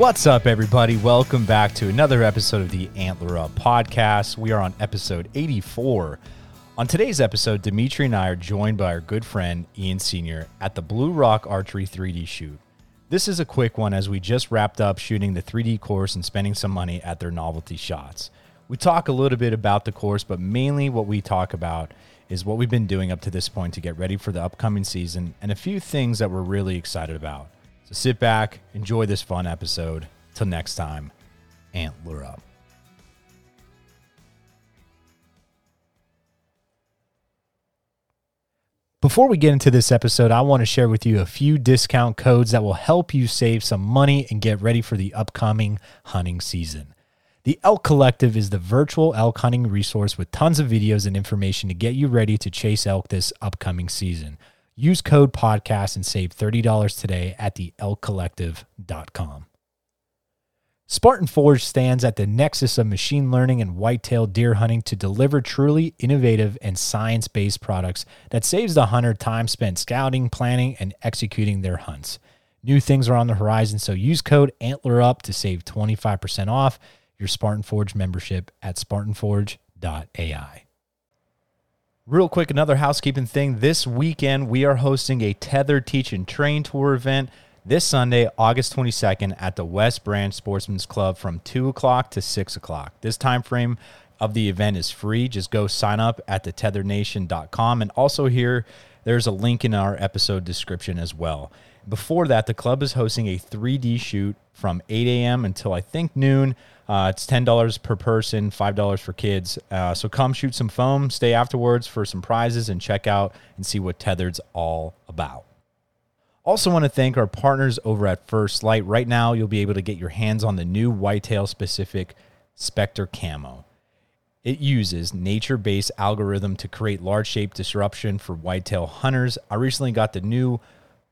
What's up, everybody? Welcome back to another episode of the Antler Up podcast. We are on episode 84. On today's episode, Dimitri and I are joined by our good friend Ian Senior at the Blue Rock Archery 3D shoot. This is a quick one as we just wrapped up shooting the 3D course and spending some money at their novelty shots. We talk a little bit about the course, but mainly what we talk about is what we've been doing up to this point to get ready for the upcoming season and a few things that we're really excited about. So sit back, enjoy this fun episode. Till next time, antler up. Before we get into this episode, I want to share with you a few discount codes that will help you save some money and get ready for the upcoming hunting season. The Elk Collective is the virtual elk hunting resource with tons of videos and information to get you ready to chase elk this upcoming season. Use code podcast and save $30 today at the elkcollective.com. Spartan Forge stands at the nexus of machine learning and whitetail deer hunting to deliver truly innovative and science based products that saves the hunter time spent scouting, planning, and executing their hunts. New things are on the horizon, so use code ANTLERUP to save 25% off your Spartan Forge membership at spartanforge.ai. Real quick, another housekeeping thing. This weekend, we are hosting a Tethrd teach and train tour event this Sunday, August 22nd, at the West Branch Sportsman's Club from 2 o'clock to 6 o'clock. This time frame of the event is free. Just go sign up at thetetherednation.com. And also, here, there's a link in our episode description as well. Before that, the club is hosting a 3D shoot from 8 a.m. until I think noon. Uh, it's ten dollars per person, five dollars for kids. Uh, so come shoot some foam, stay afterwards for some prizes, and check out and see what Tethrd's all about. Also, want to thank our partners over at First Lite. Right now, you'll be able to get your hands on the new whitetail specific Specter Camo. It uses nature based algorithm to create large shape disruption for whitetail hunters. I recently got the new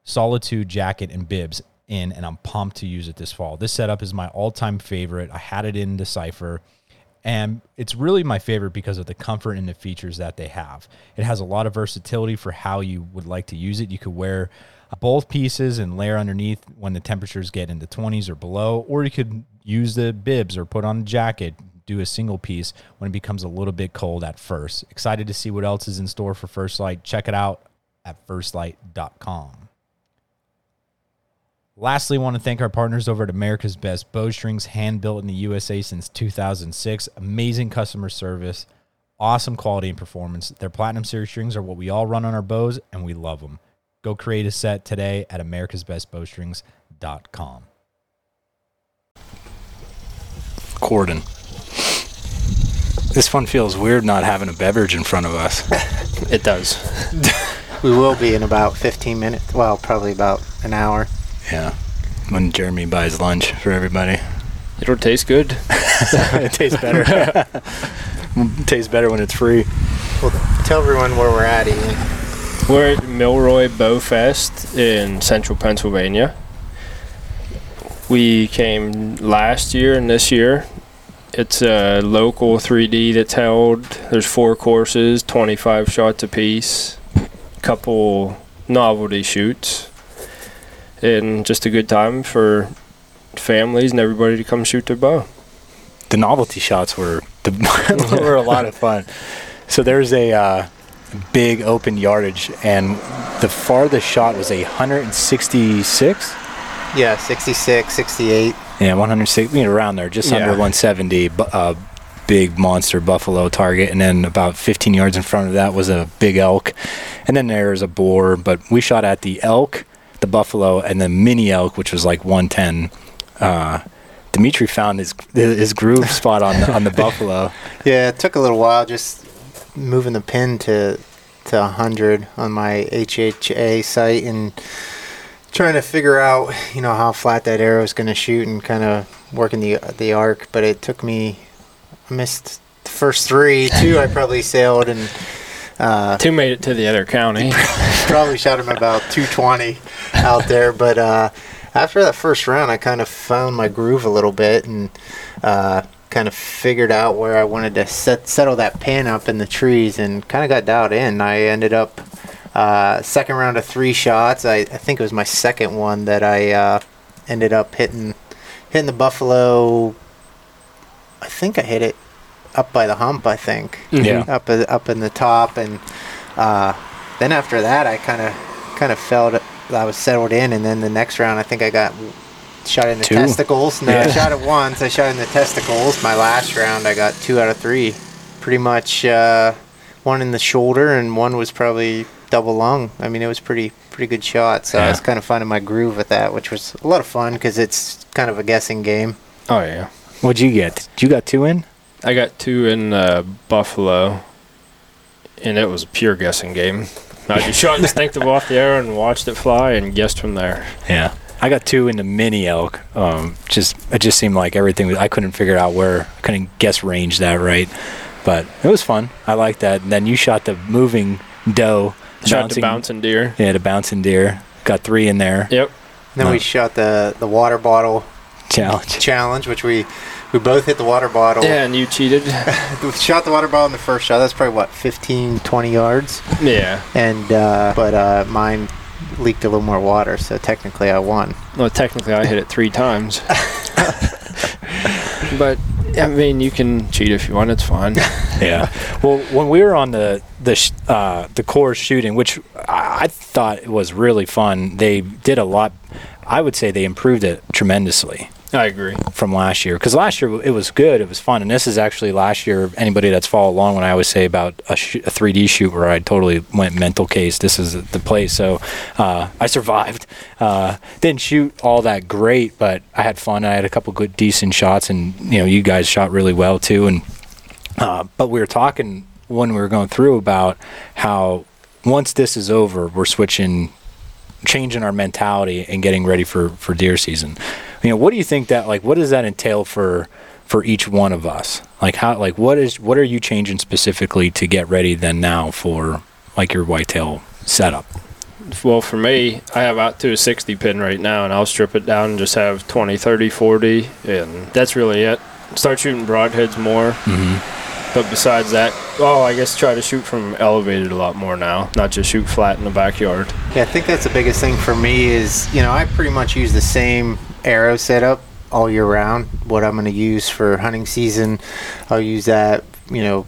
Solitude jacket and bibs in, and I'm pumped to use it this fall. This setup is my all time favorite. I had it in Decipher, and it's really my favorite because of the comfort and the features that they have. It has a lot of versatility for how you would like to use it. You could wear both pieces and layer underneath when the temperatures get in the 20s or below, or you could use the bibs or put on a jacket, do a single piece when it becomes a little bit cold at first. Excited to see what else is in store for First Lite. Check it out at firstlite.com. Lastly, I want to thank our partners over at America's Best Bowstrings, hand built in the USA since 2006. Amazing customer service, awesome quality and performance. Their Platinum Series strings are what we all run on our bows, and we love them. Go create a set today at americasbestbowstrings.com. Corden. This one feels weird not having a beverage in front of us. It does. We will be in about 15 minutes. Well, probably about an hour. Yeah. When Jeremy buys lunch for everybody. It'll taste good. it tastes better. it tastes better when it's free. Well, tell everyone where we're at, Ian. We're at Milroy Bow Fest in central Pennsylvania. We came last year and this year. It's a local 3D that's held. There's four courses, 25 shots apiece, couple novelty shoots, and just a good time for families and everybody to come shoot their bow. The novelty shots were the, were a lot of fun. So there's a uh, big open yardage, and the farthest shot was a 166. Yeah, 66, 68. Yeah, 106, you know, around there, just under 170. bu- Uh, big monster buffalo target, and then about 15 yards in front of that was a big elk, and then there's a boar. But we shot at the elk, the buffalo, and the mini elk, which was like 110. Uh, Dimitri found his his groove spot on the, on the buffalo. Yeah, it took a little while just moving the pin to to 100 on my HHA sight and trying to figure out, you know, how flat that arrow is going to shoot and kind of working the the arc. But it took me, I missed the first three. Two I probably sailed and uh, Two made it to the other county. probably shot him about 220 out there. But uh, after that first round, I kind of found my groove a little bit and uh, kind of figured out where I wanted to set, settle that pin up in the trees and kind of got dialed in. I ended up uh, second round of three shots. I, I think it was my second one that I uh, ended up hitting hitting the buffalo. I think I hit it up by the hump. I think Yeah. up up in the top, and uh, then after that, I kind of kind of felt I was settled in, and then the next round, I think I got shot in the Two. testicles. No, I shot it once. I shot in the testicles. My last round, I got two out of three. Pretty much uh, one in the shoulder, and one was probably double lung. I mean, it was pretty pretty good shot. So I was kind of finding my groove with that, which was a lot of fun because it's kind of a guessing game. Oh yeah. What'd you get? You got two in? I got two in uh, Buffalo, and it was a pure guessing game. I just shot instinctive off the arrow and watched it fly and guessed from there. Yeah. I got two into mini elk. Um, just it just seemed like everything was, I couldn't figure out where I couldn't guess range that right. But it was fun. I like that. And then you shot the moving doe. Shot the bouncing deer. Yeah, the bouncing deer. Got three in there. Yep. then we shot the the water bottle Challenge. challenge, which we we both hit the water bottle. Yeah, and you cheated. We shot the water bottle in the first shot. That's probably what 15, 20 yards, yeah. and uh, but uh, mine leaked a little more water, so technically I won. Well, technically, I hit it three times. but I mean, you can cheat if you want. It's fine. yeah. Well, when we were on the the sh- uh, the course shooting, which I, I thought was really fun, they did a lot. I would say they improved it tremendously I agree. from last year because last year it was good, it was fun, and this is actually last year. Anybody that's followed along when I always say about a, sh- a 3D shoot where I totally went mental case, this is the place. So uh, I survived. Uh, didn't shoot all that great, but I had fun. I had a couple good, decent shots, and you know, you guys shot really well too. And uh, but we were talking when we were going through about how once this is over, we're switching, changing our mentality and getting ready for for deer season. You know, what do you think that like? What does that entail for for each one of us? Like how like what is what are you changing specifically to get ready then now for like your whitetail setup? Well, for me, I have out to a 60 pin right now, and I'll strip it down and just have 20, 30, 40, and that's really it. Start shooting broadheads more. Mm-hmm. But besides that, oh, I guess try to shoot from elevated a lot more now, not just shoot flat in the backyard. Yeah, I think that's the biggest thing for me is, you know, I pretty much use the same arrow setup all year round. What I'm going to use for hunting season, I'll use that, you know,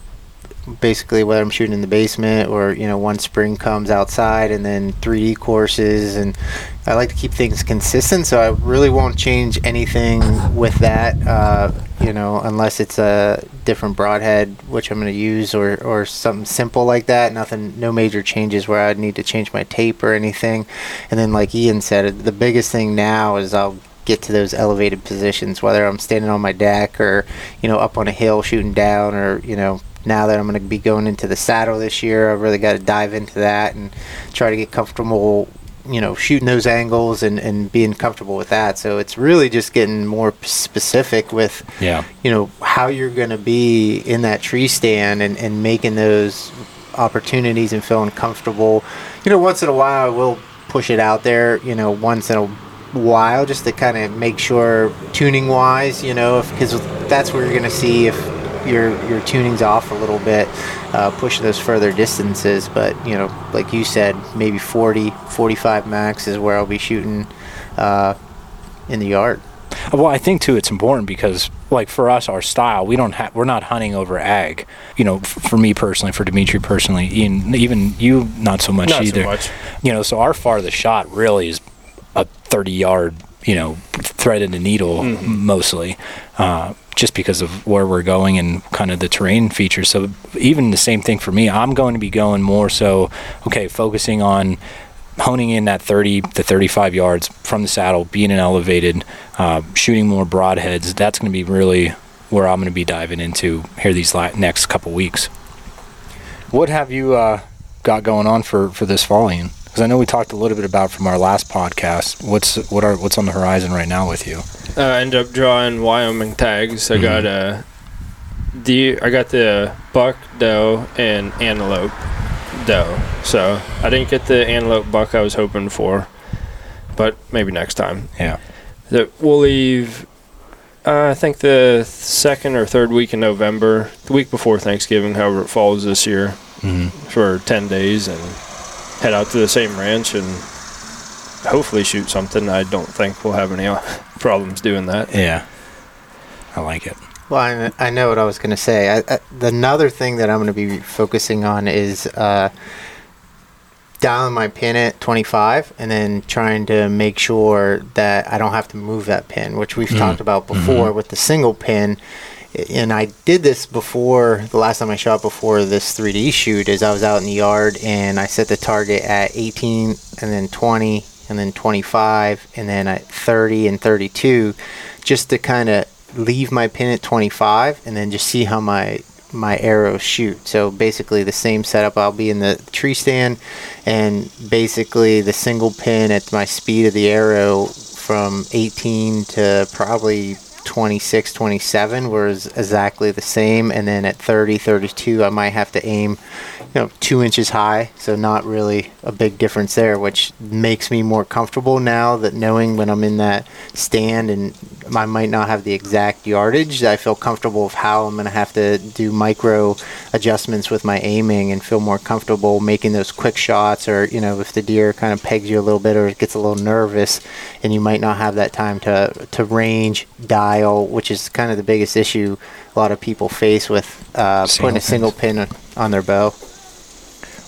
basically whether I'm shooting in the basement or, you know, one spring comes outside and then 3D courses. And I like to keep things consistent, so I really won't change anything with that, uh, you know, unless it's a different broadhead, which I'm going to use, or, or something simple like that. Nothing, no major changes where I'd need to change my tape or anything. And then, like Ian said, the biggest thing now is I'll get to those elevated positions, whether I'm standing on my deck or, you know, up on a hill shooting down, or, you know, now that I'm going to be going into the saddle this year, I've really got to dive into that and try to get comfortable you know shooting those angles and, and being comfortable with that so it's really just getting more specific with Yeah. you know how you're going to be in that tree stand and, and making those opportunities and feeling comfortable you know once in a while i will push it out there you know once in a while just to kind of make sure tuning wise you know because that's where you're going to see if your your tuning's off a little bit uh, push those further distances but you know like you said maybe 40 45 max is where i'll be shooting uh, in the yard Well, I think too it's important because like for us, our style, we don't have we're not hunting over ag. You know, f- for me personally, for Dimitri personally, Ian, even you, not so much Not so either. much. You know, so our farthest shot really is a thirty yard. You know, thread in the needle Mm-hmm. mostly, uh, just because of where we're going and kind of the terrain features. So even the same thing for me, I'm going to be going more so. Okay, focusing on honing in that 30 to 35 yards from the saddle, being an elevated, uh, shooting more broadheads. That's going to be really where I'm going to be diving into here these la- next couple weeks. What have you uh, got going on for, for this fall, Ian? Because I know we talked a little bit about from our last podcast. What's what are what's on the horizon right now with you? Uh, I ended up drawing Wyoming tags. I got a deer. I got the buck doe and antelope doe. So I didn't get the antelope buck I was hoping for, but maybe next time. Yeah. That we'll leave. Uh, I think the second or third week in November, the week before Thanksgiving, however it falls this year, hmm for ten days and head out to the same ranch and hopefully shoot something. I don't think we'll have any uh, problems doing that. Yeah. I like it. Well, I, I know what I was going to say. I, I, the another thing that I'm going to be focusing on is uh, dialing my pin at 25 and then trying to make sure that I don't have to move that pin, which we've Mm. talked about before with the single pin. And I did this before the last time I shot before this 3D shoot. Is I was out in the yard and I set the target at 18 and then 20 and then 25 and then at 30 and 32, just to kind of leave my pin at 25 and then just see how my my arrows shoot. So basically the same setup. I'll be in the tree stand and basically the single pin at my speed of the arrow from 18 to probably 26 27 was exactly the same and then at 30 32 i might have to aim you know two inches high so not really a big difference there which makes me more comfortable now that knowing when i'm in that stand and i might not have the exact yardage i feel comfortable of how i'm going to have to do micro adjustments with my aiming and feel more comfortable making those quick shots or you know if the deer kind of pegs you a little bit or gets a little nervous and you might not have that time to to range dial which is kind of the biggest issue a lot of people face with uh, Single putting a single pin on- on their bow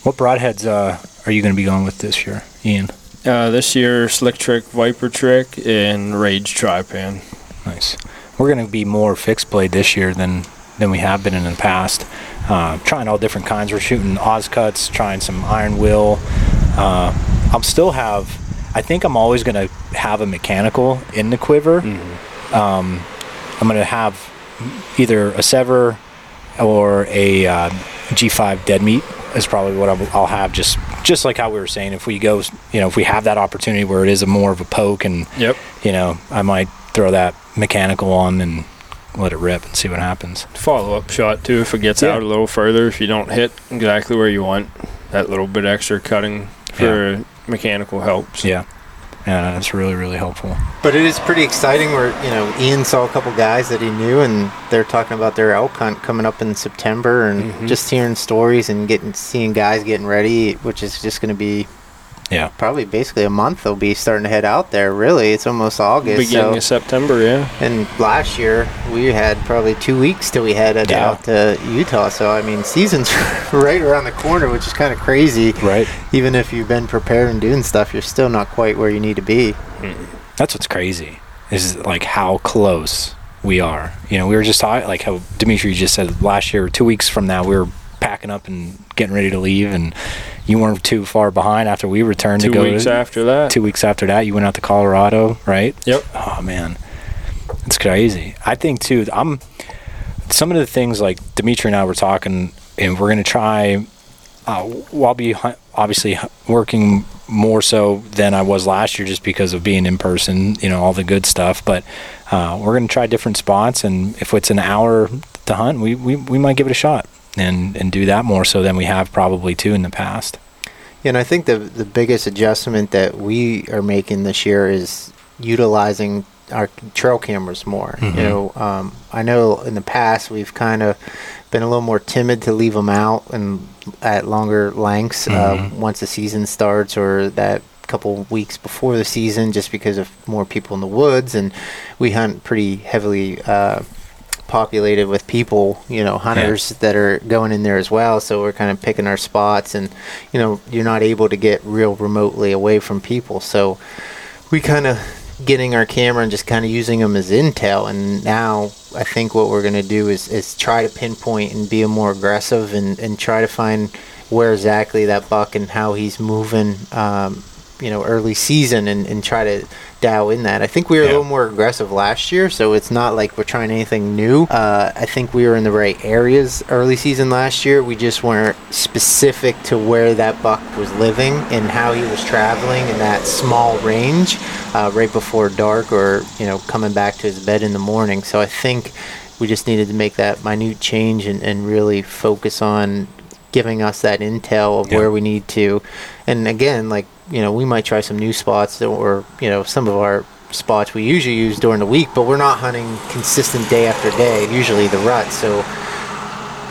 What broadheads uh, are you going to be going with this year, Ian? Uh, this year, Slick Trick, Viper Trick, and Rage Trypan. Nice. We're going to be more fixed blade this year than than we have been in the past. Uh, trying all different kinds. We're shooting Oz cuts, trying some iron will. Uh, I'll still have. I think I'm always going to have a mechanical in the quiver. Um, I'm going to have either a Sevr or a uh, G5 dead meat is probably what I'll, have. Just just like how we were saying, if we go, you know, if we have that opportunity where it is a more of a poke and Yep. you know, I might throw that mechanical on and let it rip and see what happens. Follow up shot too if it gets Yeah. out a little further. If you don't hit exactly where you want, that little bit extra cutting for mechanical helps. Yeah. Yeah, it's really, really helpful. But it is pretty exciting where, you know, Ian saw a couple guys that he knew and they're talking about their elk hunt coming up in September and Mhm. just hearing stories and getting seeing guys getting ready, which is just going to be Yeah. probably basically a month they'll be starting to head out there. Really, it's almost August. Beginning so- of September, yeah. and last year we had probably two weeks till we headed Yeah. out to Utah. So I mean, season's right around the corner, which is kind of crazy. Right. Even if you've been prepared and doing stuff, you're still not quite where you need to be. Mm-hmm. That's what's crazy. Is like how close we are. You know, we were just talking like how Dimitri just said last year, two weeks from now, we were packing up and getting ready to leave, and you weren't too far behind after we returned Two to go. Two weeks after that. Two weeks after that, you went out to Colorado, right? Yep. Oh man, it's crazy. I think too. I'm some of the things like Dimitri and I were talking, and we're gonna try. Uh, I'll be obviously working more so than I was last year, just because of being in person. You know, all the good stuff. But uh, we're gonna try different spots, and if it's an hour to hunt, we, we, we might give it a shot and and do that more so than we have probably too in the past. Yeah, and I think the the biggest adjustment that we are making this year is utilizing our trail cameras more. Mhm. You know, um, I know in the past we've kind of been a little more timid to leave them out and at longer lengths Mhm. uh, once the season starts or that couple weeks before the season, just because of more people in the woods and we hunt pretty heavily. Uh, populated with people, you know, hunters that are going in there as well. So we're kind of picking our spots, and you know, you're not able to get real remotely away from people. So we kind of getting our camera and just kind of using them as intel. And now I think what we're going to do is is try to pinpoint and be a more aggressive and and try to find where exactly that buck and how he's moving. Um, you know, early season and, and try to dial in that. I think we were Yeah. a little more aggressive last year, so it's not like we're trying anything new. Uh, I think we were in the right areas early season last year. We just weren't specific to where that buck was living and how he was traveling in that small range uh, right before dark or, you know, coming back to his bed in the morning. So I think we just needed to make that minute change and, and really focus on giving us that intel of Yeah. where we need to. And again, like, you know, we might try some new spots that or, you know, some of our spots we usually use during the week, but we're not hunting consistent day after day, usually the rut. So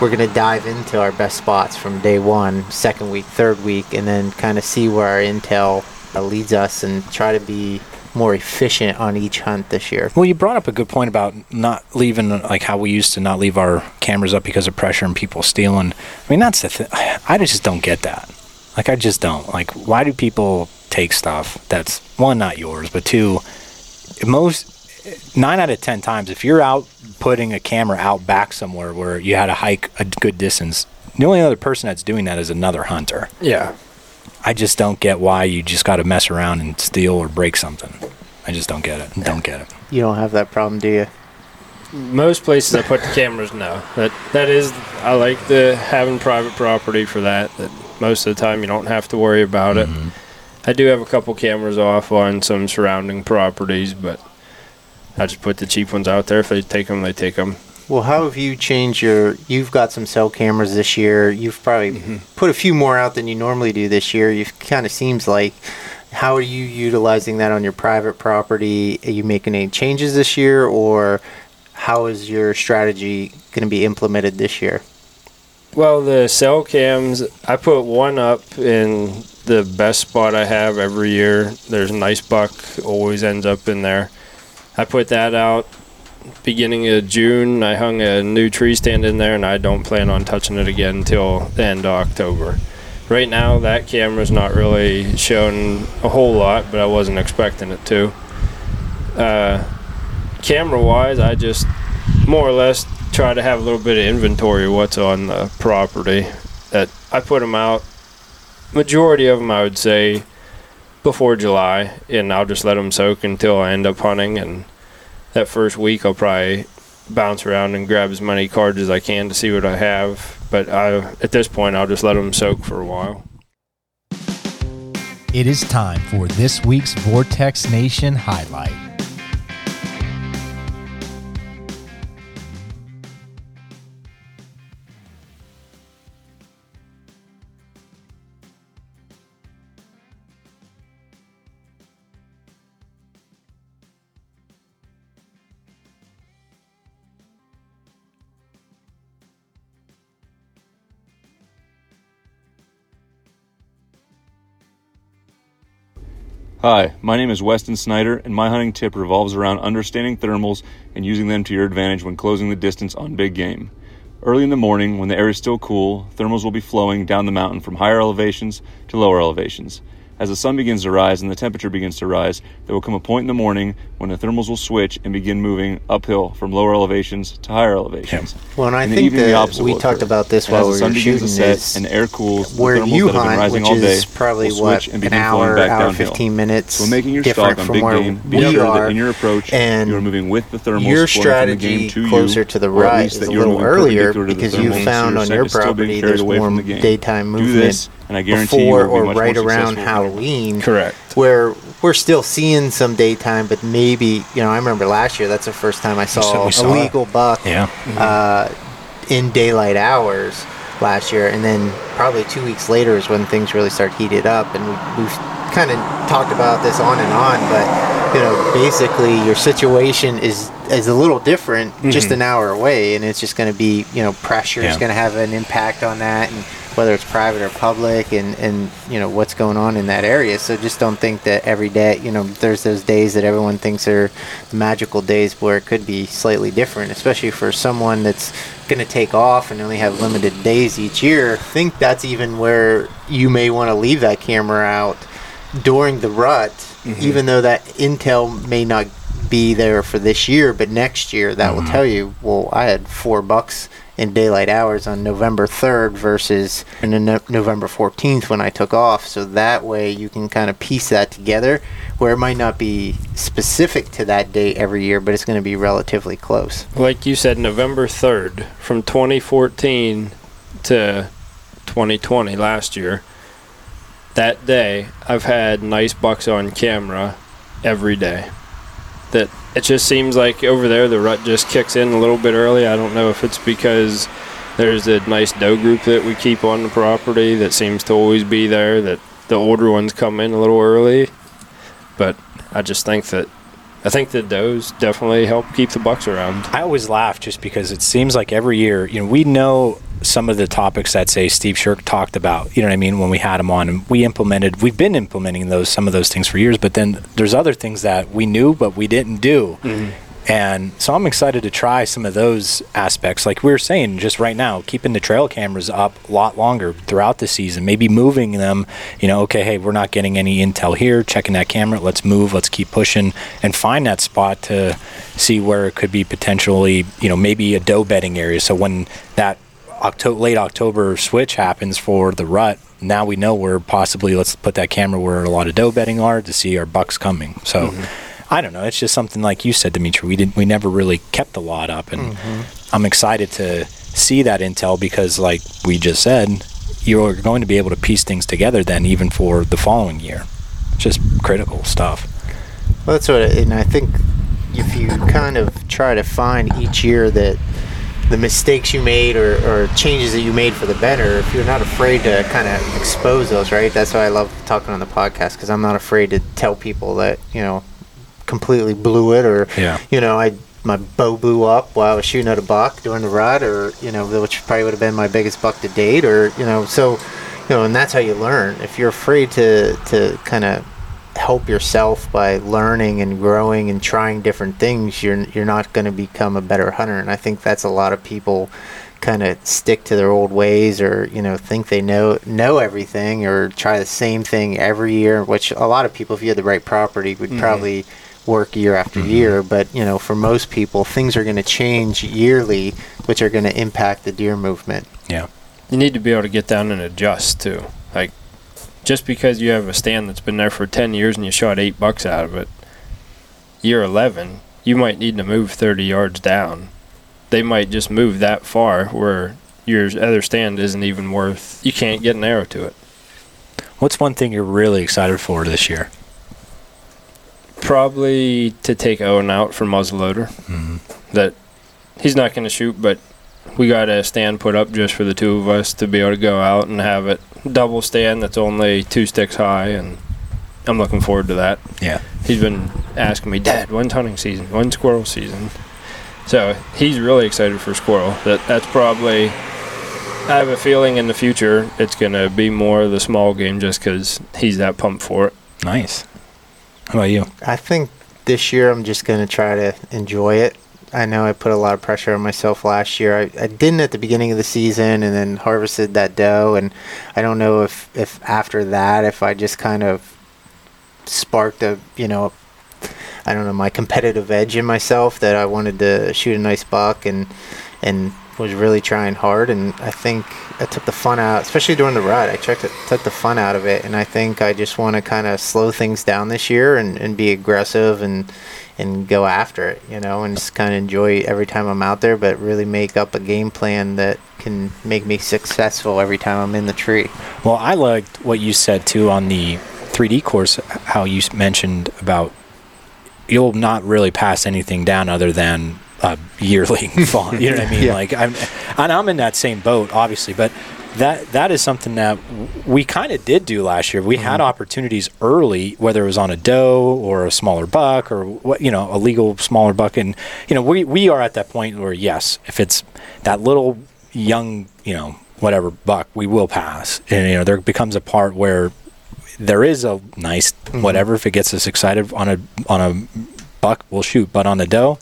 we're going to dive into our best spots from day one, second week, third week, and then kind of see where our intel uh, leads us and try to be more efficient on each hunt this year. Well, you brought up a good point about not leaving, like how we used to not leave our cameras up because of pressure and people stealing. I mean, that's the thing. I just don't get that. Like, I just don't. Like, why do people take stuff that's one, not yours, but two, most nine out of ten times, if you're out putting a camera out back somewhere where you had to hike a good distance, the only other person that's doing that is another hunter. Yeah. I just don't get why you just got to mess around and steal or break something. I just don't get it. Don't get it. You don't have that problem, do you? Most places I put the cameras, no. That that is, I like the having private property for that. That most of the time you don't have to worry about it. I do have a couple cameras off on some surrounding properties, but I just put the cheap ones out there. If they take them, they take them. Well, how have you changed your? You've got some cell cameras this year. You've probably Mm-hmm. put a few more out than you normally do this year. You kind of seems like. How are you utilizing that on your private property? Are you making any changes this year, or how is your strategy going to be implemented this year? Well, the cell cams, I put one up in the best spot I have every year. There's a nice buck, always ends up in there. I put that out beginning of June. I hung a new tree stand in there, and I don't plan on touching it again until the end of October. Right now, that camera's not really showing a whole lot, but I wasn't expecting it to. Uh, camera wise, I just more or less try to have a little bit of inventory of what's on the property. That I put them out. Majority of them, I would say, before July, and I'll just let them soak until I end up hunting. And that first week, I'll probably bounce around and grab as many cards as I can to see what I have. But I, at this point, I'll just let them soak for a while. It is time for this week's Vortex Nation highlight. Hi, my name is Weston Snyder, and my hunting tip revolves around understanding thermals and using them to your advantage when closing the distance on big game. Early in the morning, when the air is still cool, thermals will be flowing down the mountain from higher elevations to lower elevations. As the sun begins to rise and the temperature begins to rise, there will come a point in the morning when the thermals will switch and begin moving uphill from lower elevations to higher elevations. Well, and I In the think evening, the that we talked occur. about this And while we the sun were begins shooting. to set Is and air cools, where the thermals you that have been hunt, rising which all day is probably what switch and an hour, back hour downhill. fifteen minutes So making your different stalk on from big where game, be we sure are. that in your approach and you are moving with the thermals your flowing from the game strategy to closer you, to the or at right is a little earlier perpendicular to the because you found on your is still being property there's away more from the daytime Do movement this, and I guarantee you before be or much right around successful. Halloween. Correct. Where we're still seeing some daytime, but maybe you know I remember last year that's the first time I saw a saw it. legal buck Yeah. uh, in daylight hours last year, and then probably two weeks later is when things really start heated up, and we, we've kind of talked about this on and on, but you know, basically your situation is is a little different, just mm-hmm. an hour away, and it's just going to be you know pressure is going to have an impact on that, and whether it's private or public, and and you know what's going on in that area. So just don't think that every day, you know, there's those days that everyone thinks are magical days where it could be slightly different, especially for someone that's going to take off and only have limited days each year. I think that's even where you may want to leave that camera out during the rut, mm-hmm. even though that intel may not be there for this year, but next year that will mm-hmm. tell you, well, I had four bucks in daylight hours on November 3rd versus in no- November 14th when I took off. So that way you can kind of piece that together where it might not be specific to that date every year, but it's going to be relatively close. like you said, November 3rd, from 2014 to 2020 last year, that day, I've had nice bucks on camera every day. That it just seems like over there the rut just kicks in a little bit early. I don't know if it's because there's a nice doe group that we keep on the property that seems to always be there, that the older ones come in a little early. But I just think that I think the does definitely help keep the bucks around. I always laugh just because it seems like every year, you know, we know some of the topics that say Steve Shirk talked about. You know what I mean? When we had him on, and we implemented, we've been implementing those some of those things for years. But then there's other things that we knew but we didn't do. Mm-hmm. And so I'm excited to try some of those aspects. Like we were saying just right now, keeping the trail cameras up a lot longer throughout the season, maybe moving them, you know, okay, hey, we're not getting any intel here, checking that camera, let's move, let's keep pushing and find that spot to see where it could be potentially, you know, maybe a doe bedding area. So when that October, late October switch happens for the rut, now we know where possibly let's put that camera where a lot of doe bedding are to see our bucks coming. So mm-hmm. I don't know. It's just something like you said, Dimitri. We didn't. We never really kept the lot up, and mm-hmm. I'm excited to see that intel because, like we just said, you're going to be able to piece things together then, even for the following year. Just critical stuff. Well, that's what, it, and I think if you kind of try to find each year that the mistakes you made or, or changes that you made for the better, if you're not afraid to kind of expose those, right? That's why I love talking on the podcast because I'm not afraid to tell people that you know completely blew it or Yeah. you know I my bow blew up while I was shooting at a buck during the rut or you know which probably would have been my biggest buck to date or you know so you know and that's how you learn if you're afraid to to kind of help yourself by learning and growing and trying different things you're you're not going to become a better hunter. And I think that's a lot of people kind of stick to their old ways or you know think they know know everything or try the same thing every year which a lot of people if you had the right property would mm-hmm. probably work year after mm-hmm. year. But you know for most people things are going to change yearly which are going to impact the deer movement. Yeah. You need to be able to get down and adjust too. Like, just because you have a stand that's been there for 10 years and you shot eight bucks out of it, year 11, you might need to move 30 yards down. They might just move that far where your other stand isn't even worth, you can't get an arrow to it. What's one thing you're really excited for this year? Probably to take Owen out for muzzleloader. Mm-hmm. That he's not going to shoot, but we got a stand put up just for the two of us to be able to go out and have it double stand that's only two sticks high, and I'm looking forward to that. Yeah. He's been asking me, Dad, when's hunting season? When's squirrel season? So he's really excited for squirrel. That that's probably. I have a feeling in the future it's going to be more of the small game just because he's that pumped for it. Nice. How about you? I think this year I'm just going to try to enjoy it. I know I put a lot of pressure on myself last year. I, I didn't at the beginning of the season and then harvested that doe. And I don't know if, if after that, if I just kind of sparked a, you know, I don't know, my competitive edge in myself that I wanted to shoot a nice buck and, and was really trying hard. And I think I took the fun out, especially during the ride. I took, took the fun out of it. And I think I just want to kind of slow things down this year and, and be aggressive and, and go after it, you know, and just kind of enjoy every time I'm out there, but really make up a game plan that can make me successful every time I'm in the tree. Well, I liked what you said too on the 3D course, how you mentioned about you'll not really pass anything down other than a yearly fawn. You know what I mean? Yeah. Like I'm, and I'm in that same boat, obviously, but that that is something that we kind of did do last year. We had mm-hmm. opportunities early, whether it was on a doe or a smaller buck or what you know, a legal smaller buck, and you know, we we are at that point where yes, if it's that little young, you know, whatever buck, we will pass, and you know, there becomes a part where there is a nice mm-hmm. whatever if it gets us excited on a on a buck we'll shoot but on a doe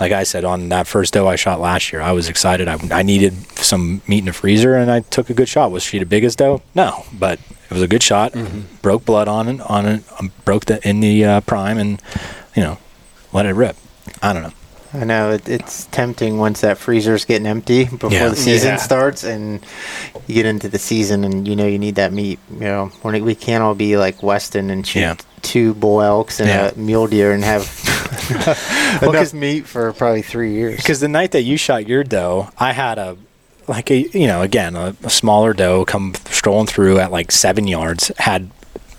like i said on that first doe i shot last year i was excited i, I needed some meat in the freezer and i took a good shot was she the biggest doe no but it was a good shot broke blood on it on it um, broke the in the uh, prime and you know let it rip i don't know I know it, it's tempting once that freezer's getting empty before Yeah. the season Yeah. starts, and you get into the season, and you know you need that meat. You know, we're, we can't all be like Weston and shoot Yeah. two bull elks and Yeah. a mule deer and have Well, enough meat for probably three years. Because the night that you shot your doe, I had a like a you know again a, a smaller doe come strolling through at like seven yards had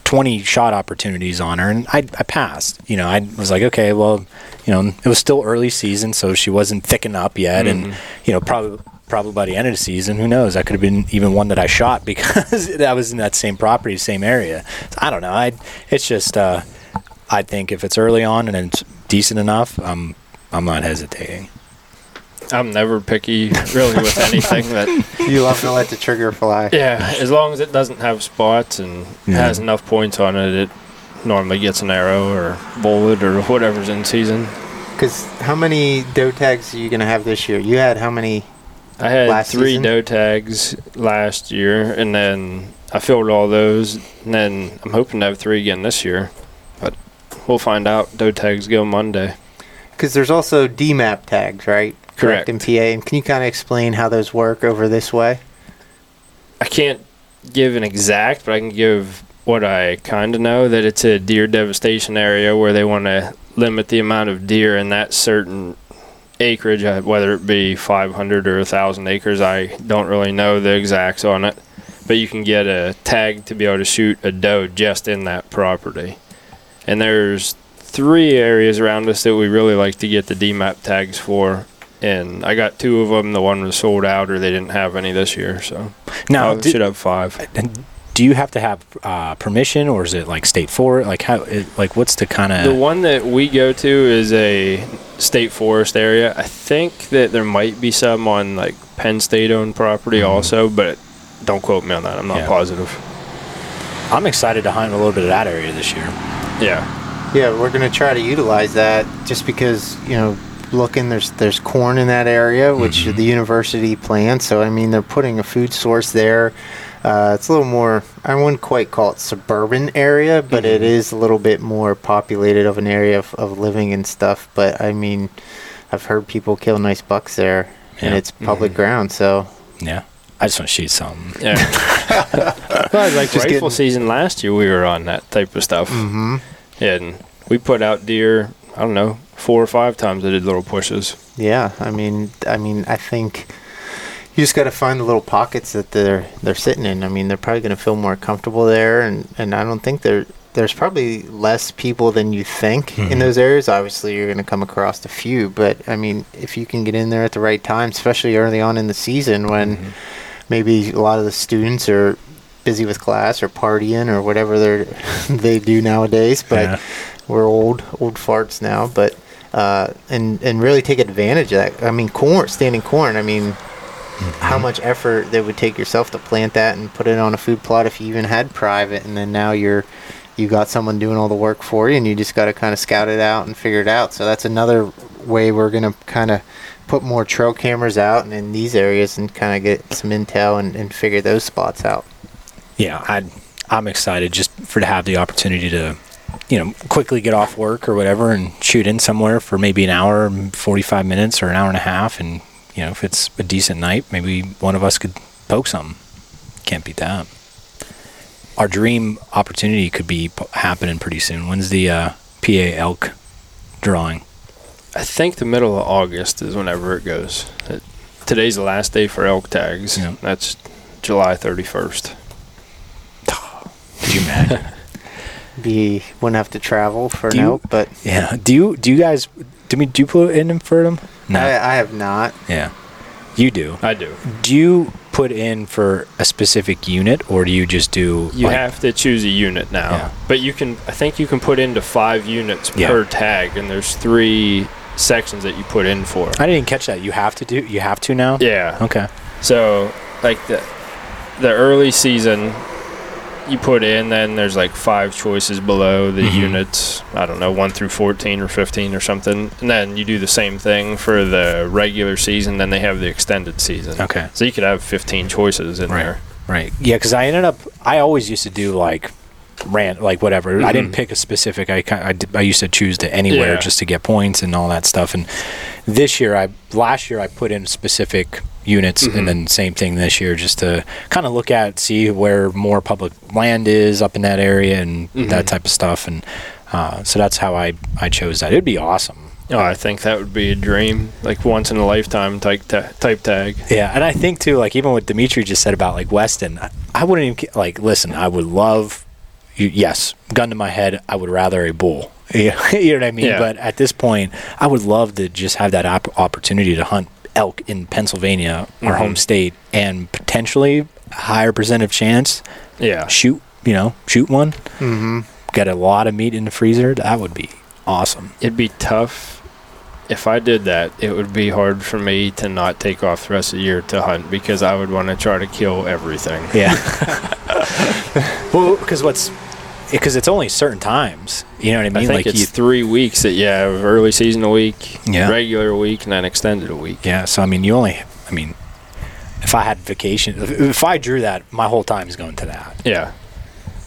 20 shot opportunities on her and I, I passed. You know i was like okay well you know it was still early season so she wasn't thickened up yet and you know probably probably by the end of the season who knows? That could have been even one that i shot because that was in that same property same area. So i don't know. I it's just uh i think if it's early on and it's decent enough um i'm not hesitating I'm never picky really with anything that You love to let the trigger fly. yeah, as long as it doesn't have spots and Yeah. has enough points on it, it normally gets an arrow or bullet or whatever's in season. Because how many doe tags are you gonna have this year? You had how many? I had Last three season? doe tags last year, and then I filled all those, and then I'm hoping to have three again this year, but we'll find out. Doe tags go Monday. Because there's also DMAP tags, right? Correct. In PA, and can you kind of explain how those work over this way? I can't give an exact, but I can give what I kind of know that it's a deer devastation area where they want to limit the amount of deer in that certain acreage, uh, whether it be 500 or 1,000 acres. I don't really know the exacts on it, but you can get a tag to be able to shoot a doe just in that property. And there's three areas around us that we really like to get the DMAP tags for. And I got two of them. The one was sold out, or they didn't have any this year. So Now, I should have five. do you have to have uh, permission, or is it like state forest? Like how? It, like what's the kind of The one that we go to is a state forest area. I think that there might be some on like Penn State owned property also, but don't quote me on that. I'm not Yeah. positive. I'm excited to hunt a little bit of that area this year. Yeah. Yeah, we're gonna try to utilize that just because you know, looking there's there's corn in that area, which mm-hmm. the university plants. So I mean, they're putting a food source there. Uh, it's a little more. I wouldn't quite call it suburban area, but it mm-hmm. is a little bit more populated of an area of, of living and stuff. But I mean, I've heard people kill nice bucks there, and it's public mm-hmm. ground. So Yeah, I just want to shoot something. Yeah. well, like Just rifle getting- season last year, we were on that type of stuff. hmm And we put out deer, I don't know, four or five times I did little pushes. Yeah, I mean, I mean, I think you just got to find the little pockets that they're they're sitting in. I mean, they're probably going to feel more comfortable there, and and I don't think there there's probably less people than you think in those areas. Obviously, you're going to come across a few, but I mean, if you can get in there at the right time, especially early on in the season when maybe a lot of the students are busy with class or partying or whatever they they do nowadays, but Yeah. we're old old farts now, but uh, and and really take advantage of that. I mean, corn, standing corn. I mean, how much effort that would take yourself to plant that and put it on a food plot if you even had private, and then now you're you got someone doing all the work for you, and you just got to kind of scout it out and figure it out. So that's another way we're gonna kind of put more trail cameras out and in these areas and kind of get some intel and, and figure those spots out. yeah, I I'm excited just for to have the opportunity to, you know, quickly get off work or whatever and shoot in somewhere for maybe an hour, forty five minutes, or an hour and a half, and you know, if it's a decent night, maybe one of us could poke something. Can't beat that. Our dream opportunity could be happening pretty soon. When's the uh, PA elk drawing? I think the middle of August is whenever it goes. It, today's the last day for elk tags. Yeah. That's July 31st. Could you imagine? Be wouldn't have to travel for Do an you- elk, but yeah. Do you do you guys do me do you put in for them? No. I, I have not. yeah. You do. I do. Do you put in for a specific unit, or do you just do? You like- have to choose a unit now. Yeah. But you can, I think you can put into five units Yeah. per tag, and there's three sections that you put in for. I didn't catch that. You have to do. You have to now. Yeah. Okay. So, like the the early season, you put in, then there's like five choices below the Mhm. units. I don't know, one through fourteen or fifteen or something, and then you do the same thing for the regular season. Then they have the extended season. Okay. So you could have fifteen choices in Right. there. Right. Yeah, because I ended up. I always used to do like rant like whatever. I didn't Mhm. pick a specific. I I, I used to choose to anywhere Yeah. just to get points and all that stuff. And this year, I last year I put in specific units, Mhm. and then same thing this year, just to kind of look at see where more public land is up in that area and that Mhm. type of stuff. And uh, so that's how I I chose that. It'd be awesome. Oh, I think that would be a dream, like once in a lifetime type ta- type tag. Yeah, and I think too, like even what Dimitri just said about like Weston, I, I wouldn't even like listen. I would love, yes, gun to my head, I would rather a bull. You know what I mean? Yeah. But at this point, I would love to just have that op- opportunity to hunt elk in Pennsylvania, our Mhm. home state, and potentially higher percent of chance Yeah. shoot. You know, shoot one, Mm-hmm. get a lot of meat in the freezer. That would be awesome. It'd be tough if I did that, it would be hard for me to not take off the rest of the year to hunt because I would want to try to kill everything. Yeah. well, because what's because it's only certain times. You know what I mean? I mean? think like it's you, three weeks that you have early season a week, Yeah. regular week, and then extended a week. yeah. So I mean, you only. I mean, if I had vacation, if, if I drew that, my whole time is going to that Yeah.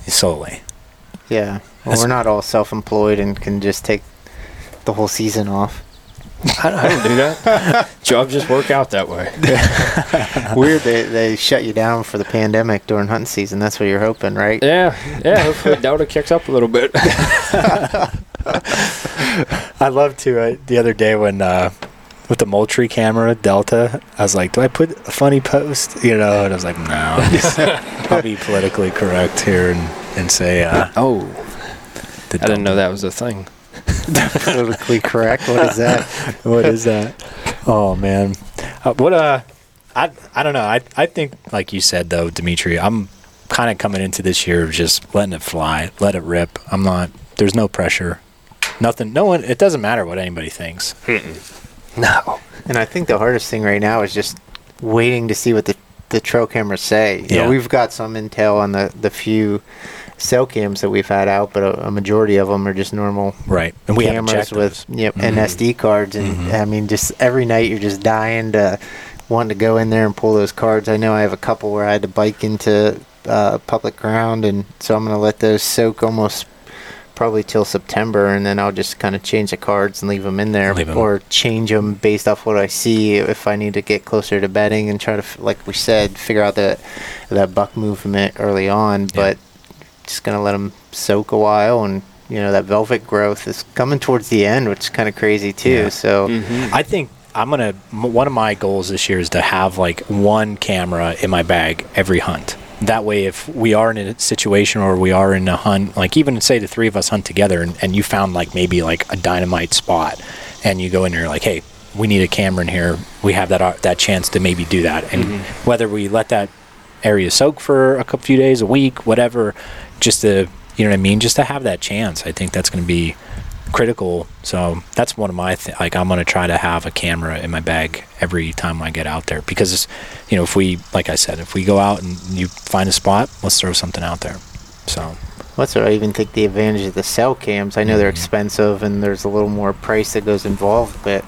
solely. Yeah. Well, That's- we're not all self-employed and can just take the whole season off. I, I don't do that. Jobs just work out that way. Weird they they shut you down for the pandemic during hunting season. That's what you're hoping, right? Yeah, yeah. Hopefully Delta kicks up a little bit. I love to uh, the other day when uh, with the Moultrie camera Delta, I was like, do I put a funny post? You know, and I was like, no, I'll be politically correct here and and say, uh, oh, I didn't know that was a thing. Politically correct. What is that? what is that? Oh man, uh, what uh, I I don't know. I I think like you said though, Dimitri, I'm kind of coming into this year of just letting it fly, let it rip. I'm not. There's no pressure. Nothing. No one. It doesn't matter what anybody thinks. No. And I think the hardest thing right now is just waiting to see what the the trail cameras say. You Yeah. know, we've got some intel on the the few cell cams that we've had out, but a, a majority of them are just normal Right. And we haven't cameras checked with those. yep and Mhm. SD cards. And Mhm. I mean, just every night you're just dying to want to go in there and pull those cards. I know I have a couple where I had to bike into uh, public ground, and so I'm gonna let those soak almost probably till September, and then I'll just kind of change the cards and leave them in there, Leave 'em. or change them based off what I see. If I need to get closer to bedding and try to, f- like we said, figure out that that buck movement early on, but just gonna let them soak a while and. You know that velvet growth is coming towards the end, which is kind of crazy too. Yeah. So Mm-hmm. I think I'm gonna. One of my goals this year is to have like one camera in my bag every hunt. That way, if we are in a situation or we are in a hunt, like even say the three of us hunt together, and, and you found like maybe like a dynamite spot, and you go in there like, hey, we need a camera in here. We have that uh, that chance to maybe do that, and whether we let that area soak for a couple few days, a week, whatever, just to you know what I mean, just to have that chance. I think that's going to be critical. So that's one of my th- like I'm gonna try to have a camera in my bag every time I get out there because you know if we like I said if we go out and you find a spot let's throw something out there. So That's what I even think the advantage of the cell cams. I know they're Mhm. expensive and there's a little more price that goes involved, but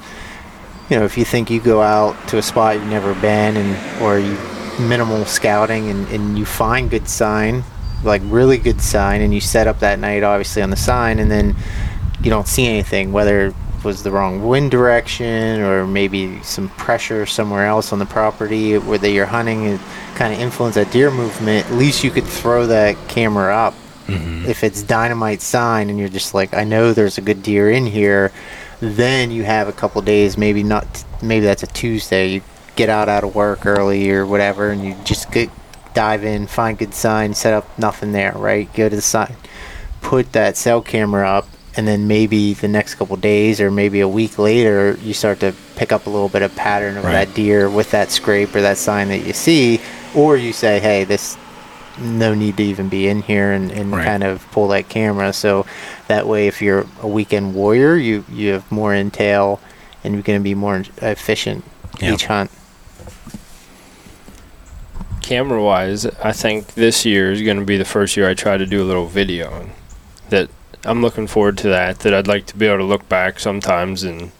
you know, if you think you go out to a spot you've never been and or you minimal scouting and, and you find good sign, like really good sign, and you set up that night obviously on the sign and then you don't see anything, whether it was the wrong wind direction or maybe some pressure somewhere else on the property where that you're hunting and kind of influence that deer movement, at least you could throw that camera up. Mm-hmm. If it's dynamite sign and you're just like i know there's a good deer in here then you have a couple days maybe not maybe that's a tuesday you get out out of work early or whatever and you just get dive in find good sign set up nothing there right go to the sign put that cell camera up and then maybe the next couple days or maybe a week later you start to pick up a little bit of pattern of Right. that deer with that scrape or that sign that you see or you say hey this no need to even be in here and, and Right. kind of pull that camera so that way if you're a weekend warrior you you have more intel and you're going to be more efficient each hunt Camera wise, I think this year is going to be the first year I try to do a little video. That I'm looking forward to that. That I'd like to be able to look back sometimes and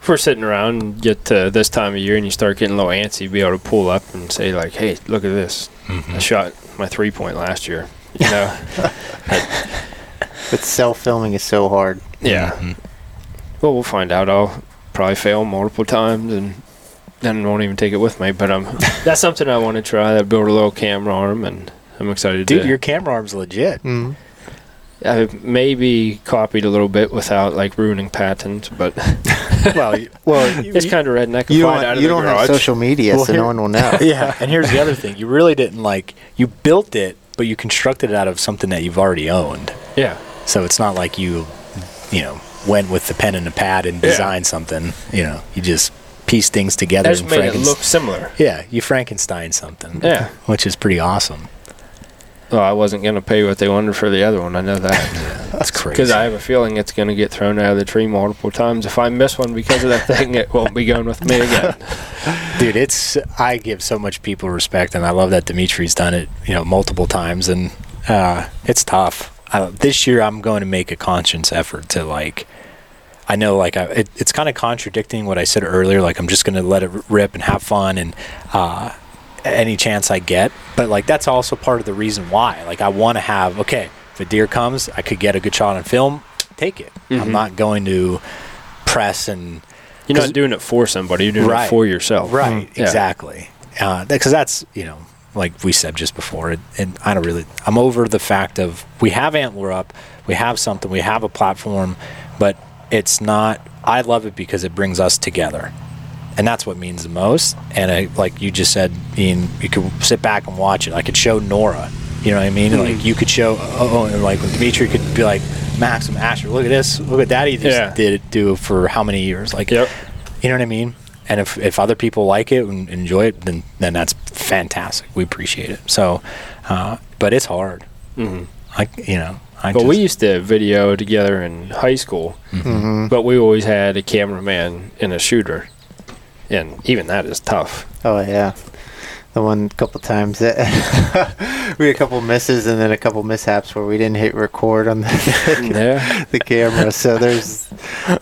if we're sitting around and get to this time of year and you start getting a little antsy, be able to pull up and say like, "Hey, look at this! I shot my three point last year." You know? but self filming is so hard yeah. Mhm. Well, we'll find out. I'll probably fail multiple times and then won't even take it with me. But um, that's something I want to try. I built a little camera arm, and I'm excited to do it. dude to. your camera arm's legit. mm. I maybe copied a little bit without like ruining patents, but well, you- well, you- it's kind of redneck. you don't, of you the don't have social media Well, so here- no one will know yeah. And here's the other thing: you really didn't like you built it, but you constructed it out of something that you've already owned. Yeah, So it's not like you, you know, went with the pen and the pad and Yeah. designed something. You know, you just piece things together just and made it look similar. Yeah, you Frankenstein something. Yeah. which is pretty awesome. Well, I wasn't going to pay what they wanted for the other one. I know that. That's crazy. Because I have a feeling it's going to get thrown out of the tree multiple times. If I miss one because of that thing, it won't be going with me again. dude it's i give so much people respect and i love that dimitri's done it you know multiple times and uh, it's tough I, this year i'm going to make a conscious effort to like i know like I, it, it's kind of contradicting what i said earlier like i'm just going to let it rip and have fun and uh, any chance i get but like that's also part of the reason why like i want to have okay if a deer comes i could get a good shot on film take it i'm Mhm. not going to press and You're not doing it for somebody. You're doing Right. it for yourself. Right, Yeah. exactly. Because that's you know, like we said just before, and I don't really. I'm over the fact of we have antler up, we have something, we have a platform, but it's not. I love it because it brings us together, and that's what means the most. And I, like you just said, Ian, you could sit back and watch it. I could show Nora. You know what I mean? Mm-hmm. Like you could show, oh, and like Dimitri could be like, Max and Asher, look at this, look at Daddy just Yeah. did it do for how many years? Like, Yep. you know what I mean? And if, if other people like it and enjoy it, then then that's fantastic. We appreciate it. So, uh, but it's hard. hmm I you know I But just, we used to video together in high school, hmm but we always had a cameraman and a shooter. And even that is tough. Oh yeah, the one couple times that we had a couple misses and then a couple mishaps where we didn't hit record on the Yeah. the camera. So there's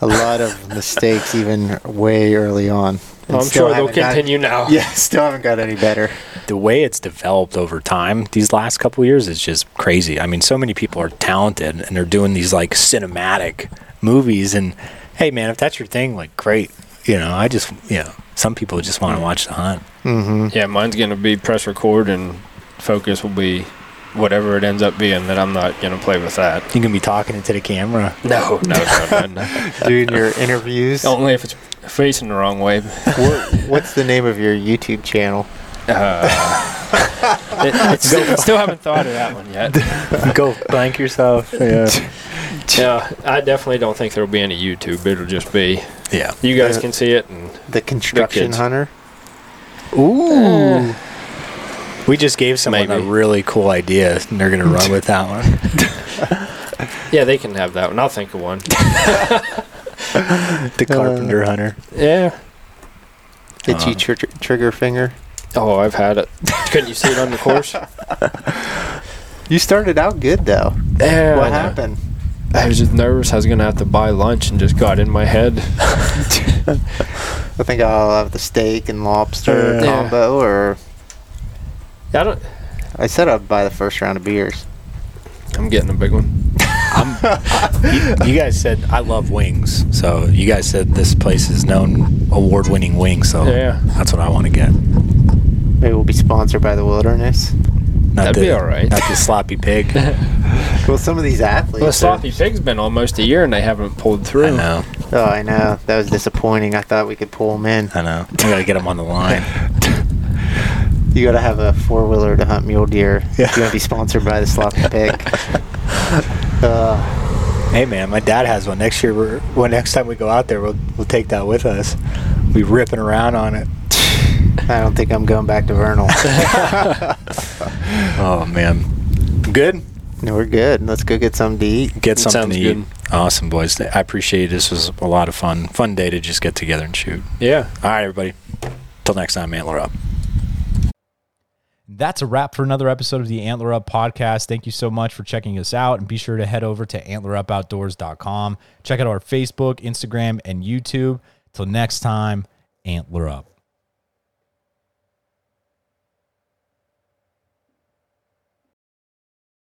a lot of mistakes even way early on. And I'm sure they'll haven't got- continue now. yeah, still haven't got any better. the way it's developed over time these last couple years is just crazy. I mean, so many people are talented and they're doing these like cinematic movies. And hey, man, if that's your thing, like great. You know, I just you know some people just want to watch the hunt. hmm Yeah, mine's going to be press record and focus will be whatever it ends up being that I'm not going to play with that. You can be talking into the camera. No, no, no, no, no. Doing your interviews. Only if it's facing the wrong way. What, what's the name of your YouTube channel? Uh, it, it's still, still haven't thought of that one yet. Go blank yourself. Yeah. Yeah, I definitely don't think there'll be any YouTube. It'll just be Yeah. you guys Uh, can see it, and The Construction kids. Hunter. Ooh. We just gave someone a really cool idea, and they're gonna run with that one. yeah, they can have that one. I'll think of one. The Carpenter Hunter. Yeah. Itchy Uh, tr- trigger finger. Oh, I've had it. Couldn't you see it on the course? You started out good though. Yeah. what I know. happened? I was just nervous. I was gonna have to buy lunch, and just got in my head. I think I'll have the steak and lobster Yeah. combo, or I don't. I said I'd buy the first round of beers. I'm getting a big one. you, you guys said I love wings, so you guys said this place is known award-winning wings. So Yeah. that's what I want to get. Maybe we'll be sponsored by the Wilderness. Not That'd the, be all right. Not the sloppy pig. Well, some of these athletes. Well, are- Sloppy Pig's been almost a year, and they haven't pulled through. I know. Oh, I know. That was disappointing. I thought we could pull them in. I know. I gotta get them on the line. You got to have a four wheeler to hunt mule deer. Yeah. You gotta be sponsored by the Sloppy Pig. uh, hey man, my dad has one. Next year, we're, well, next time we go out there, we'll we'll take that with us. We'll be ripping around on it. I don't think I'm going back to Vernal. Oh man, good. no, we're good. Let's go get something to eat. Get something sounds to eat. good. Awesome, boys. I appreciate it. This was a lot of fun. Fun day to just get together and shoot. Yeah. All right, everybody. Till next time, Antler up. That's a wrap for another episode of the Antler Up podcast. Thank you so much for checking us out and be sure to head over to antlerupoutdoors.com. Check out our Facebook, Instagram, and YouTube. Till next time, Antler Up.